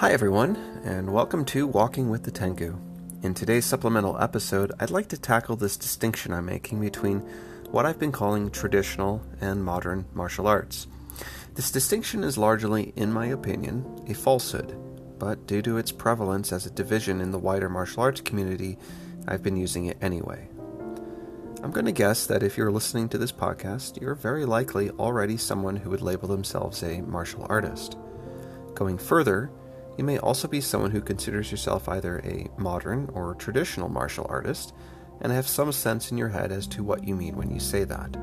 Hi, everyone, and welcome to Walking with the Tengu. In today's supplemental episode, I'd like to tackle this distinction I'm making between what I've been calling traditional and modern martial arts. This distinction is largely, in my opinion, a falsehood, but due to its prevalence as a division in the wider martial arts community, I've been using it anyway. I'm going to guess that if you're listening to this podcast, you're very likely already someone who would label themselves a martial artist. Going further, you may also be someone who considers yourself either a modern or traditional martial artist and have some sense in your head as to what you mean when you say that.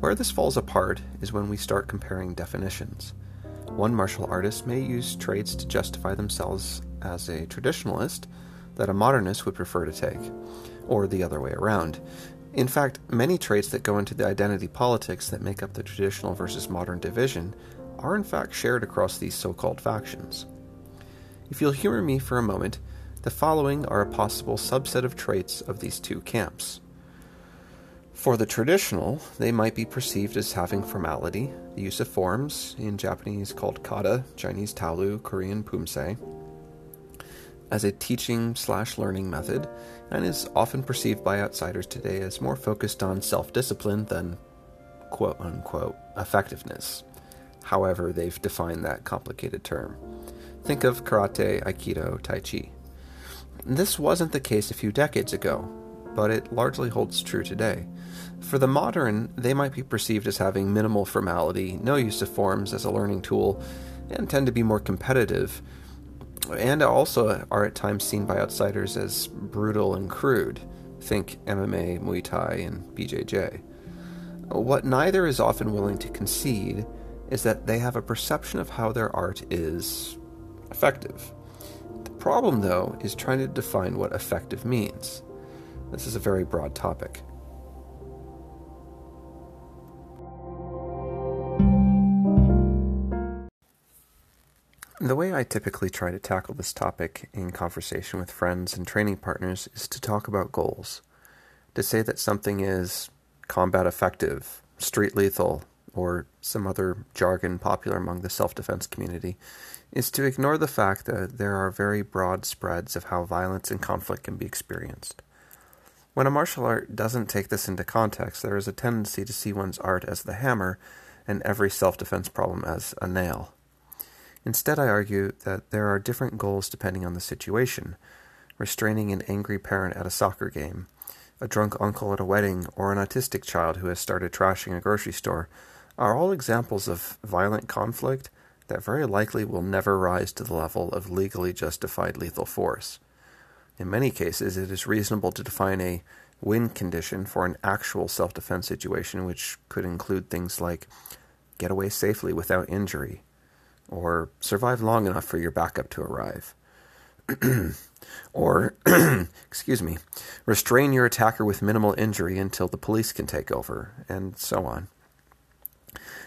Where this falls apart is when we start comparing definitions. One martial artist may use traits to justify themselves as a traditionalist that a modernist would prefer to take, or the other way around. In fact, many traits that go into the identity politics that make up the traditional versus modern division are in fact shared across these so called factions. If you'll humor me for a moment, the following are a possible subset of traits of these two camps. For the traditional, they might be perceived as having formality, the use of forms, in Japanese called kata, Chinese taolu, Korean pumse, as a teaching slash learning method, and is often perceived by outsiders today as more focused on self discipline than quote unquote effectiveness. However, they've defined that complicated term. Think of karate, aikido, tai chi. This wasn't the case a few decades ago, but it largely holds true today. For the modern, they might be perceived as having minimal formality, no use of forms as a learning tool, and tend to be more competitive, and also are at times seen by outsiders as brutal and crude. Think MMA, Muay Thai, and BJJ. What neither is often willing to concede is that they have a perception of how their art is effective. The problem, though, is trying to define what effective means. This is a very broad topic. The way I typically try to tackle this topic in conversation with friends and training partners is to talk about goals. To say that something is combat effective, street lethal, or some other jargon popular among the self defense community is to ignore the fact that there are very broad spreads of how violence and conflict can be experienced. When a martial art doesn't take this into context, there is a tendency to see one's art as the hammer and every self defense problem as a nail. Instead, I argue that there are different goals depending on the situation restraining an angry parent at a soccer game, a drunk uncle at a wedding, or an autistic child who has started trashing a grocery store are all examples of violent conflict that very likely will never rise to the level of legally justified lethal force. In many cases, it is reasonable to define a win condition for an actual self defense situation, which could include things like get away safely without injury, or survive long enough for your backup to arrive. or, excuse me, restrain your attacker with minimal injury until the police can take over, and so on.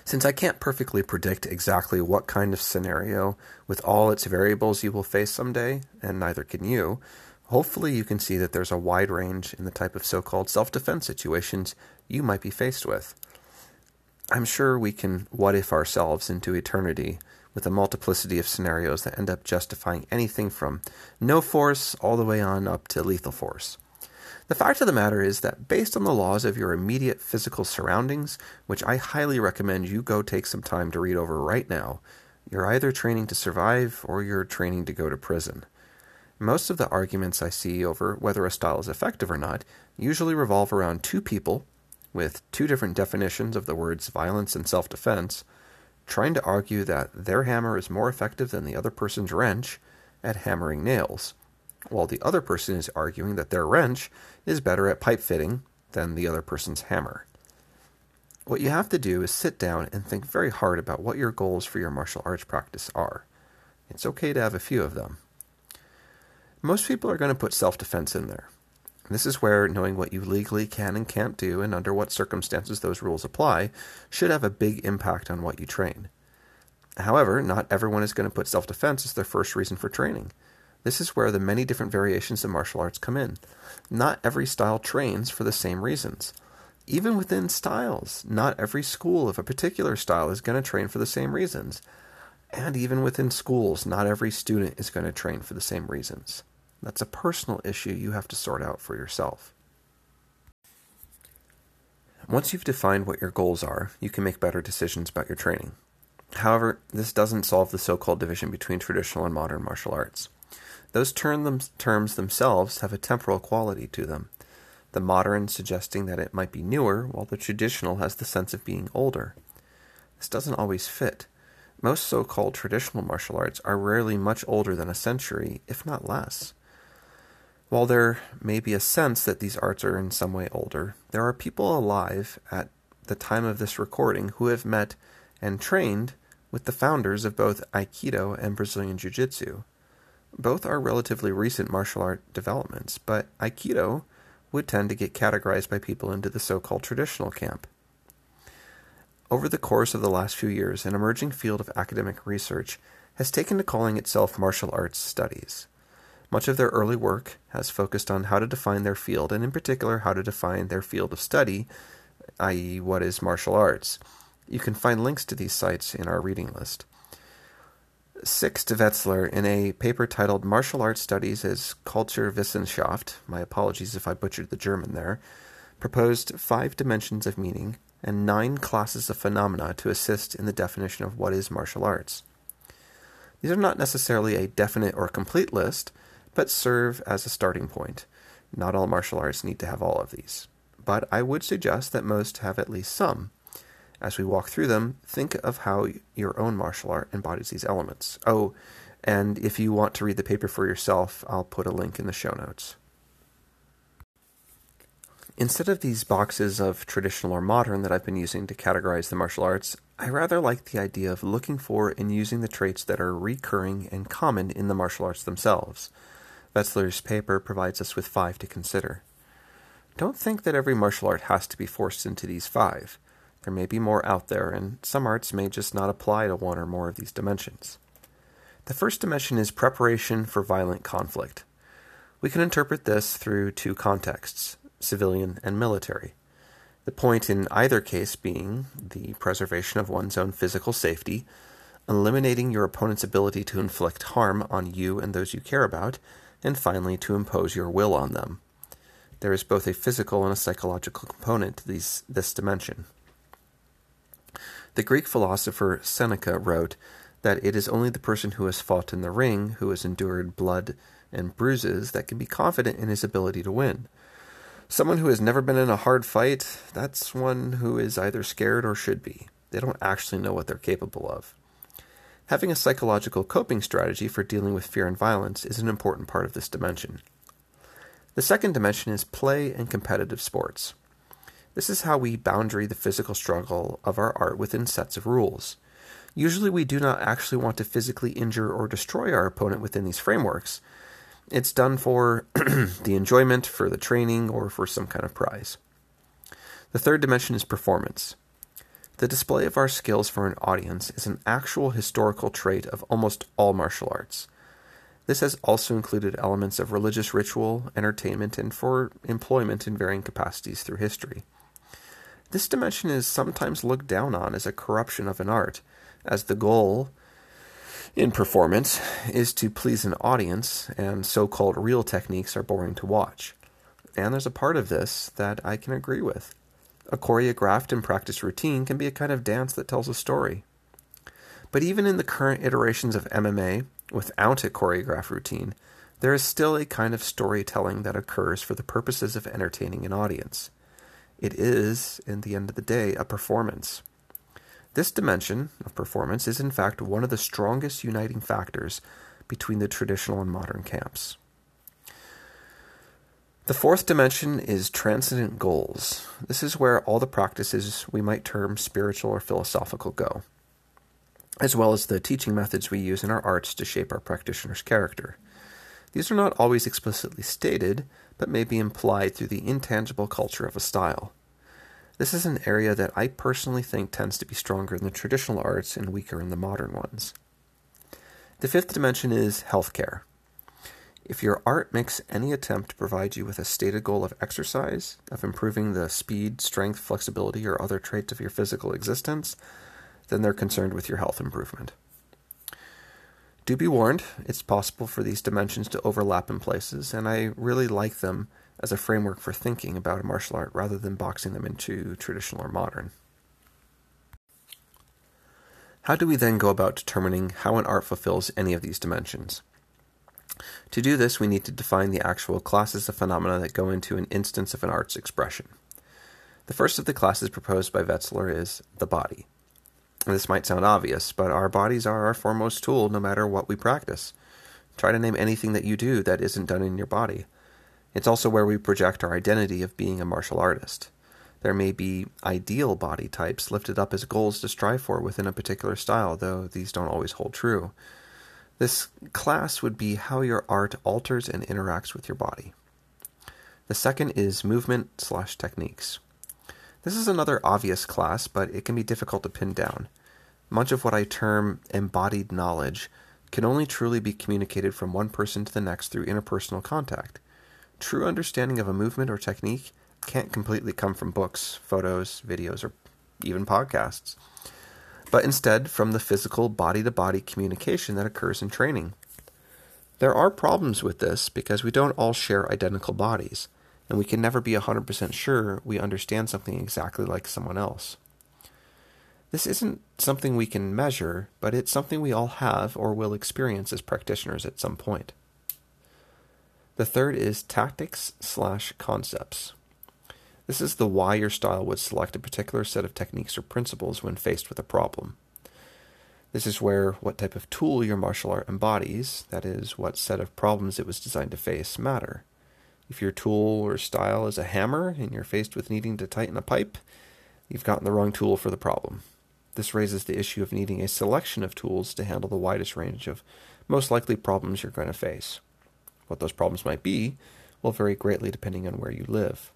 Since I can't perfectly predict exactly what kind of scenario with all its variables you will face someday, and neither can you, hopefully you can see that there's a wide range in the type of so called self defense situations you might be faced with. I'm sure we can what if ourselves into eternity with a multiplicity of scenarios that end up justifying anything from no force all the way on up to lethal force. The fact of the matter is that based on the laws of your immediate physical surroundings, which I highly recommend you go take some time to read over right now, you're either training to survive or you're training to go to prison. Most of the arguments I see over whether a style is effective or not usually revolve around two people with two different definitions of the words violence and self defense trying to argue that their hammer is more effective than the other person's wrench at hammering nails while the other person is arguing that their wrench is better at pipe fitting than the other person's hammer. What you have to do is sit down and think very hard about what your goals for your martial arts practice are. It's okay to have a few of them. Most people are going to put self defense in there. This is where knowing what you legally can and can't do and under what circumstances those rules apply should have a big impact on what you train. However, not everyone is going to put self defense as their first reason for training. This is where the many different variations of martial arts come in. Not every style trains for the same reasons. Even within styles, not every school of a particular style is going to train for the same reasons. And even within schools, not every student is going to train for the same reasons. That's a personal issue you have to sort out for yourself. Once you've defined what your goals are, you can make better decisions about your training. However, this doesn't solve the so called division between traditional and modern martial arts. Those term terms themselves have a temporal quality to them, the modern suggesting that it might be newer, while the traditional has the sense of being older. This doesn't always fit. Most so called traditional martial arts are rarely much older than a century, if not less. While there may be a sense that these arts are in some way older, there are people alive at the time of this recording who have met and trained with the founders of both Aikido and Brazilian Jiu Jitsu. Both are relatively recent martial art developments, but Aikido would tend to get categorized by people into the so called traditional camp. Over the course of the last few years, an emerging field of academic research has taken to calling itself martial arts studies. Much of their early work has focused on how to define their field, and in particular, how to define their field of study, i.e., what is martial arts. You can find links to these sites in our reading list. Sixt Wetzler, in a paper titled Martial Arts Studies as Kulturwissenschaft, my apologies if I butchered the German there, proposed five dimensions of meaning and nine classes of phenomena to assist in the definition of what is martial arts. These are not necessarily a definite or complete list, but serve as a starting point. Not all martial arts need to have all of these, but I would suggest that most have at least some. As we walk through them, think of how your own martial art embodies these elements. Oh, and if you want to read the paper for yourself, I'll put a link in the show notes. Instead of these boxes of traditional or modern that I've been using to categorize the martial arts, I rather like the idea of looking for and using the traits that are recurring and common in the martial arts themselves. Wetzler's paper provides us with five to consider. Don't think that every martial art has to be forced into these five. There may be more out there, and some arts may just not apply to one or more of these dimensions. The first dimension is preparation for violent conflict. We can interpret this through two contexts civilian and military. The point in either case being the preservation of one's own physical safety, eliminating your opponent's ability to inflict harm on you and those you care about, and finally to impose your will on them. There is both a physical and a psychological component to these, this dimension. The Greek philosopher Seneca wrote that it is only the person who has fought in the ring, who has endured blood and bruises, that can be confident in his ability to win. Someone who has never been in a hard fight, that's one who is either scared or should be. They don't actually know what they're capable of. Having a psychological coping strategy for dealing with fear and violence is an important part of this dimension. The second dimension is play and competitive sports. This is how we boundary the physical struggle of our art within sets of rules. Usually, we do not actually want to physically injure or destroy our opponent within these frameworks. It's done for the enjoyment, for the training, or for some kind of prize. The third dimension is performance. The display of our skills for an audience is an actual historical trait of almost all martial arts. This has also included elements of religious ritual, entertainment, and for employment in varying capacities through history. This dimension is sometimes looked down on as a corruption of an art, as the goal in performance is to please an audience, and so called real techniques are boring to watch. And there's a part of this that I can agree with. A choreographed and practiced routine can be a kind of dance that tells a story. But even in the current iterations of MMA, without a choreographed routine, there is still a kind of storytelling that occurs for the purposes of entertaining an audience. It is, in the end of the day, a performance. This dimension of performance is, in fact, one of the strongest uniting factors between the traditional and modern camps. The fourth dimension is transcendent goals. This is where all the practices we might term spiritual or philosophical go, as well as the teaching methods we use in our arts to shape our practitioner's character. These are not always explicitly stated, but may be implied through the intangible culture of a style. This is an area that I personally think tends to be stronger in the traditional arts and weaker in the modern ones. The fifth dimension is healthcare. If your art makes any attempt to provide you with a stated goal of exercise, of improving the speed, strength, flexibility, or other traits of your physical existence, then they're concerned with your health improvement. Do be warned, it's possible for these dimensions to overlap in places, and I really like them as a framework for thinking about a martial art rather than boxing them into traditional or modern. How do we then go about determining how an art fulfills any of these dimensions? To do this, we need to define the actual classes of phenomena that go into an instance of an art's expression. The first of the classes proposed by Wetzler is the body. This might sound obvious, but our bodies are our foremost tool no matter what we practice. Try to name anything that you do that isn't done in your body. It's also where we project our identity of being a martial artist. There may be ideal body types lifted up as goals to strive for within a particular style, though these don't always hold true. This class would be how your art alters and interacts with your body. The second is movement slash techniques. This is another obvious class, but it can be difficult to pin down. Much of what I term embodied knowledge can only truly be communicated from one person to the next through interpersonal contact. True understanding of a movement or technique can't completely come from books, photos, videos, or even podcasts, but instead from the physical body to body communication that occurs in training. There are problems with this because we don't all share identical bodies, and we can never be 100% sure we understand something exactly like someone else. This isn't something we can measure, but it's something we all have or will experience as practitioners at some point. The third is tactics slash concepts. This is the why your style would select a particular set of techniques or principles when faced with a problem. This is where what type of tool your martial art embodies, that is, what set of problems it was designed to face, matter. If your tool or style is a hammer and you're faced with needing to tighten a pipe, you've gotten the wrong tool for the problem. This raises the issue of needing a selection of tools to handle the widest range of most likely problems you're going to face. What those problems might be will vary greatly depending on where you live.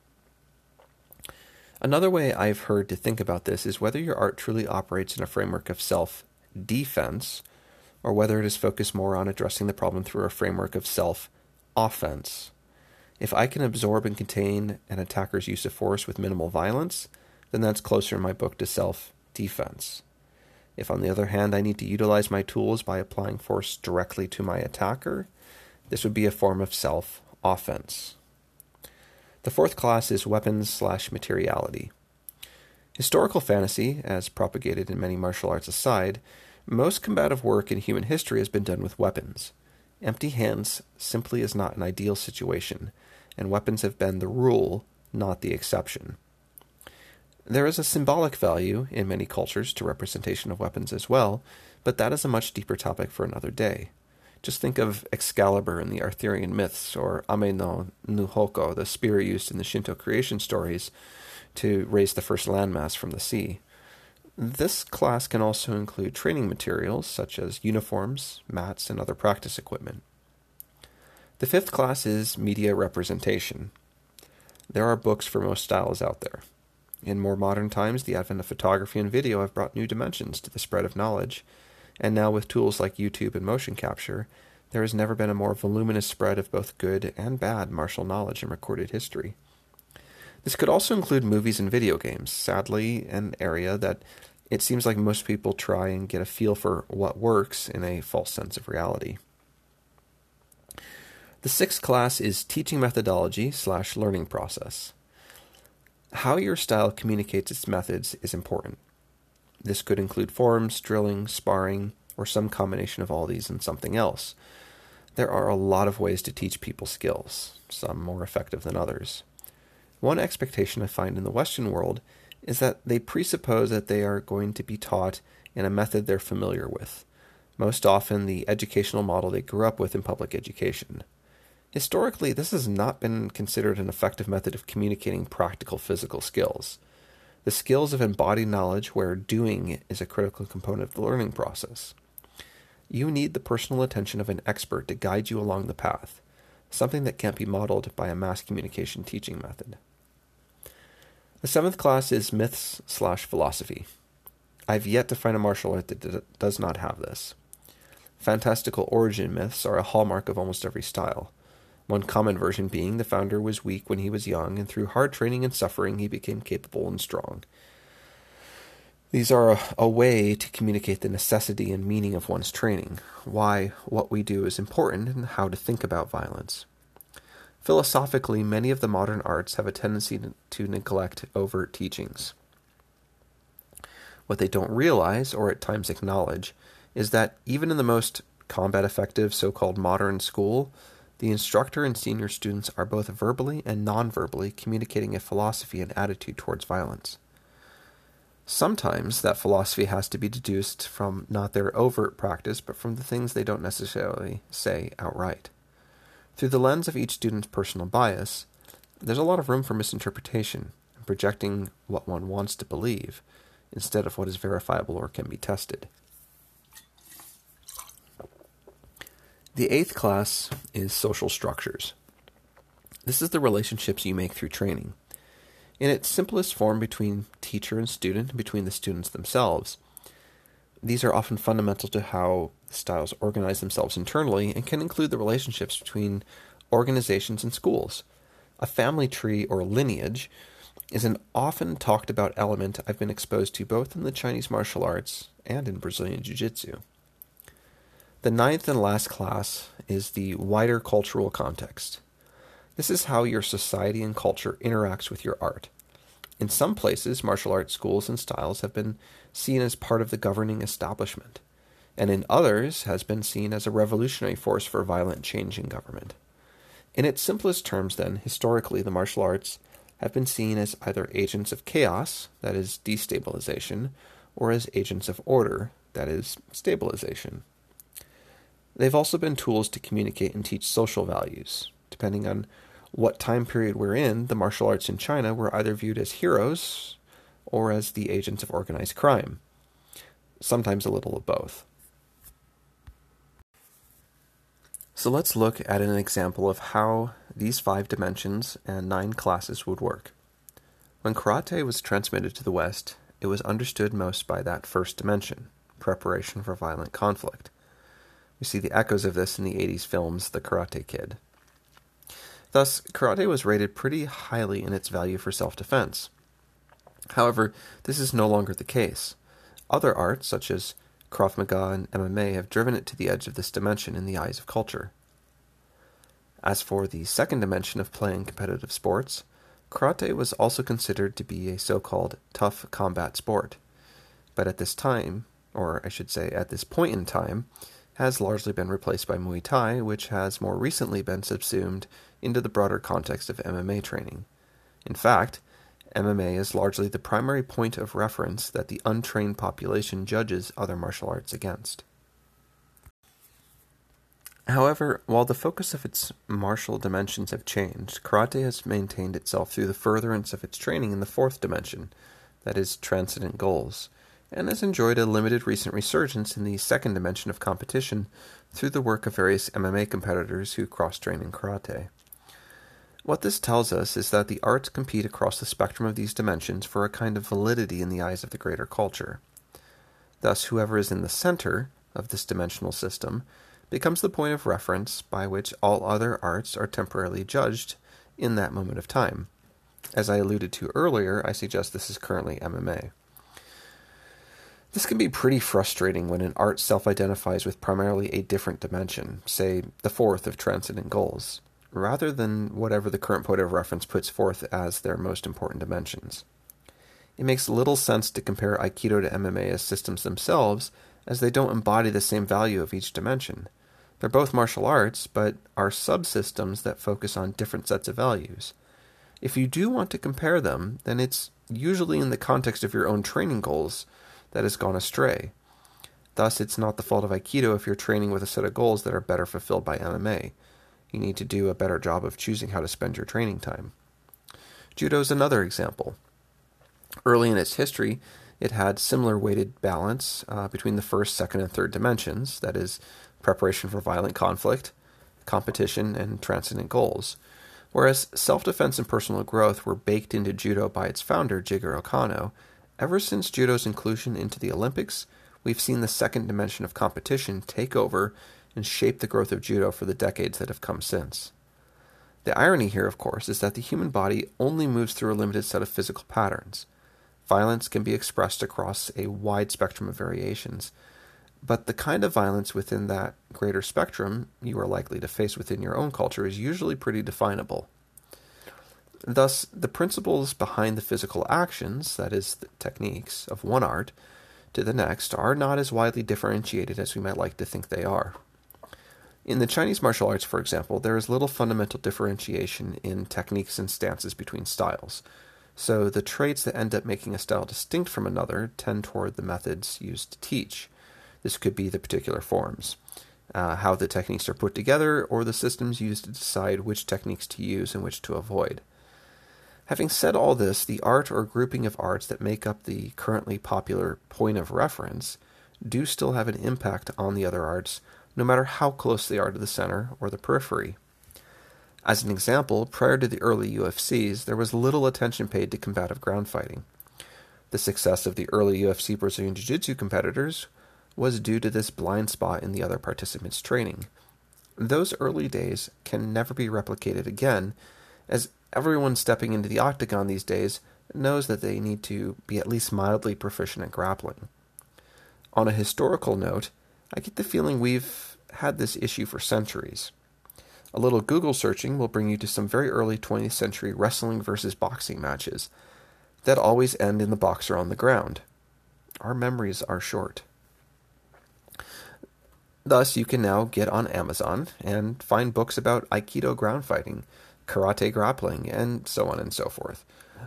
Another way I've heard to think about this is whether your art truly operates in a framework of self defense or whether it is focused more on addressing the problem through a framework of self offense. If I can absorb and contain an attacker's use of force with minimal violence, then that's closer in my book to self defense. If, on the other hand, I need to utilize my tools by applying force directly to my attacker, this would be a form of self offense. The fourth class is weapons slash materiality. Historical fantasy, as propagated in many martial arts aside, most combative work in human history has been done with weapons. Empty hands simply is not an ideal situation, and weapons have been the rule, not the exception. There is a symbolic value in many cultures to representation of weapons as well, but that is a much deeper topic for another day. Just think of Excalibur in the Arthurian myths, or Ame no Nuhoko, the spear used in the Shinto creation stories to raise the first landmass from the sea. This class can also include training materials such as uniforms, mats, and other practice equipment. The fifth class is media representation. There are books for most styles out there. In more modern times, the advent of photography and video have brought new dimensions to the spread of knowledge and now with tools like YouTube and motion capture, there has never been a more voluminous spread of both good and bad martial knowledge in recorded history. This could also include movies and video games, sadly, an area that it seems like most people try and get a feel for what works in a false sense of reality. The sixth class is teaching methodology slash learning process. How your style communicates its methods is important. This could include forms, drilling, sparring, or some combination of all these and something else. There are a lot of ways to teach people skills, some more effective than others. One expectation I find in the Western world is that they presuppose that they are going to be taught in a method they're familiar with, most often the educational model they grew up with in public education. Historically, this has not been considered an effective method of communicating practical physical skills the skills of embodied knowledge where doing is a critical component of the learning process. You need the personal attention of an expert to guide you along the path, something that can't be modeled by a mass communication teaching method. The seventh class is myths slash philosophy. I've yet to find a martial art that does not have this. Fantastical origin myths are a hallmark of almost every style. One common version being the founder was weak when he was young, and through hard training and suffering, he became capable and strong. These are a, a, way to communicate the necessity and meaning of one's training, why what we do is important, and how to think about violence. Philosophically, many of the modern arts have a tendency to neglect overt teachings. What they don't realize, or at times acknowledge, is that even in the most combat effective so called modern school, the instructor and senior students are both verbally and non verbally communicating a philosophy and attitude towards violence. Sometimes that philosophy has to be deduced from not their overt practice, but from the things they don't necessarily say outright. Through the lens of each student's personal bias, there's a lot of room for misinterpretation and projecting what one wants to believe instead of what is verifiable or can be tested. The eighth class is social structures. This is the relationships you make through training in its simplest form between teacher and student, between the students themselves. These are often fundamental to how styles organize themselves internally and can include the relationships between organizations and schools. A family tree or lineage is an often talked about element I've been exposed to both in the Chinese martial arts and in Brazilian Jiu Jitsu. The ninth and last class is the wider cultural context. This is how your society and culture interacts with your art. In some places, martial arts schools and styles have been seen as part of the governing establishment, and in others has been seen as a revolutionary force for violent change in government. In its simplest terms, then, historically, the martial arts have been seen as either agents of chaos, that is, destabilization, or as agents of order, that is, stabilization. They've also been tools to communicate and teach social values, depending on what time period we're in, the martial arts in China were either viewed as heroes or as the agents of organized crime, sometimes a little of both. So let's look at an example of how these five dimensions and nine classes would work. When karate was transmitted to the West, it was understood most by that first dimension, preparation for violent conflict. We see the echoes of this in the 80s films The Karate Kid. Thus, karate was rated pretty highly in its value for self defense. However, this is no longer the case. Other arts, such as Krav Maga and MMA, have driven it to the edge of this dimension in the eyes of culture. As for the second dimension of playing competitive sports, karate was also considered to be a so called tough combat sport. But at this time, or I should say at this point in time, has largely been replaced by Muay Thai, which has more recently been subsumed into the broader context of MMA training. In fact, MMA is largely the primary point of reference that the untrained population judges other martial arts against. However, while the focus of its martial dimensions have changed, karate has maintained itself through the furtherance of its training in the fourth dimension, that is, transcendent goals, and has enjoyed a limited recent resurgence in the second dimension of competition through the work of various MMA competitors who cross train in karate. What this tells us is that the arts compete across the spectrum of these dimensions for a kind of validity in the eyes of the greater culture. Thus, whoever is in the center of this dimensional system becomes the point of reference by which all other arts are temporarily judged in that moment of time. As I alluded to earlier, I suggest this is currently MMA. This can be pretty frustrating when an art self identifies with primarily a different dimension, say the fourth of transcendent goals, rather than whatever the current point of reference puts forth as their most important dimensions. It makes little sense to compare Aikido to MMA as systems themselves, as they don't embody the same value of each dimension. They're both martial arts, but are subsystems that focus on different sets of values. If you do want to compare them, then it's usually in the context of your own training goals that has gone astray. Thus, it's not the fault of Aikido if you're training with a set of goals that are better fulfilled by MMA. You need to do a better job of choosing how to spend your training time. Judo is another example. Early in its history, it had similar weighted balance uh, between the first, second, and third dimensions that is, preparation for violent conflict, competition, and transcendent goals. Whereas self defense and personal growth were baked into judo by its founder, Jigoro Kano, Ever since judo's inclusion into the Olympics, we've seen the second dimension of competition take over and shape the growth of judo for the decades that have come since. The irony here, of course, is that the human body only moves through a limited set of physical patterns. Violence can be expressed across a wide spectrum of variations, but the kind of violence within that greater spectrum you are likely to face within your own culture is usually pretty definable. Thus, the principles behind the physical actions, that is, the techniques, of one art to the next are not as widely differentiated as we might like to think they are. In the Chinese martial arts, for example, there is little fundamental differentiation in techniques and stances between styles. So the traits that end up making a style distinct from another tend toward the methods used to teach. This could be the particular forms, uh, how the techniques are put together, or the systems used to decide which techniques to use and which to avoid. Having said all this, the art or grouping of arts that make up the currently popular point of reference do still have an impact on the other arts, no matter how close they are to the center or the periphery. As an example, prior to the early UFCs, there was little attention paid to combative ground fighting. The success of the early UFC Brazilian Jiu Jitsu competitors was due to this blind spot in the other participants' training. Those early days can never be replicated again, as everyone stepping into the octagon these days knows that they need to be at least mildly proficient at grappling. On a historical note, I get the feeling we've had this issue for centuries. A little Google searching will bring you to some very early 20th century wrestling versus boxing matches that always end in the boxer on the ground. Our memories are short. Thus, you can now get on Amazon and find books about Aikido ground fighting, karate grappling, and so on and so forth.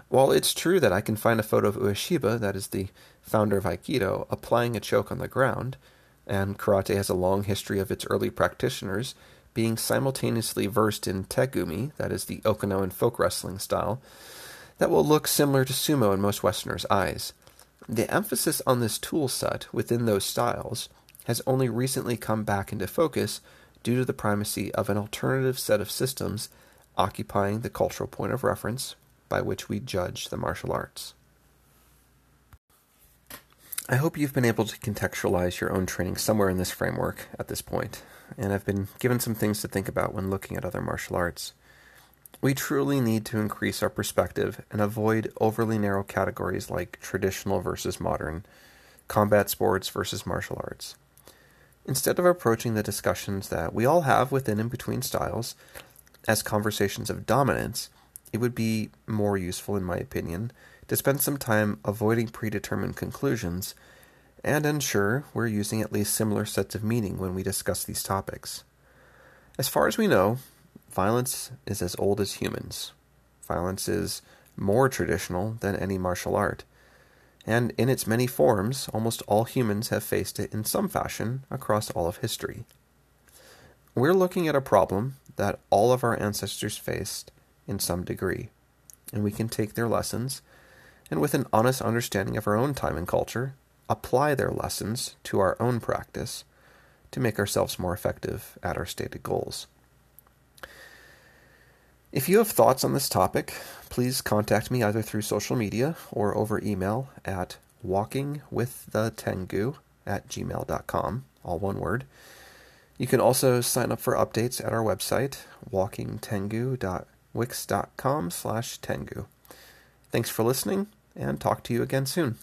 While it's true that I can find a photo of Ueshiba, that is the founder of Aikido, applying a choke on the ground, and karate has a long history of its early practitioners being simultaneously versed in tegumi, that is the Okinawan folk wrestling style, that will look similar to sumo in most Westerners' eyes. The emphasis on this tool set within those styles has only recently come back into focus due to the primacy of an alternative set of systems occupying the cultural point of reference by which we judge the martial arts. I hope you've been able to contextualize your own training somewhere in this framework at this point and I've been given some things to think about when looking at other martial arts. We truly need to increase our perspective and avoid overly narrow categories like traditional versus modern, combat sports versus martial arts. Instead of approaching the discussions that we all have within and between styles as conversations of dominance, it would be more useful, in my opinion, to spend some time avoiding predetermined conclusions and ensure we're using at least similar sets of meaning when we discuss these topics. As far as we know, violence is as old as humans. Violence is more traditional than any martial art, and in its many forms, almost all humans have faced it in some fashion across all of history. We're looking at a problem that all of our ancestors faced in some degree, and we can take their lessons and, with an honest understanding of our own time and culture, apply their lessons to our own practice to make ourselves more effective at our stated goals. If you have thoughts on this topic, please contact me either through social media or over email at walkingwiththetengu at gmail.com, all one word. You can also sign up for updates at our website, walkingtengu.wix.com slash tengu. Thanks for listening, and talk to you again soon.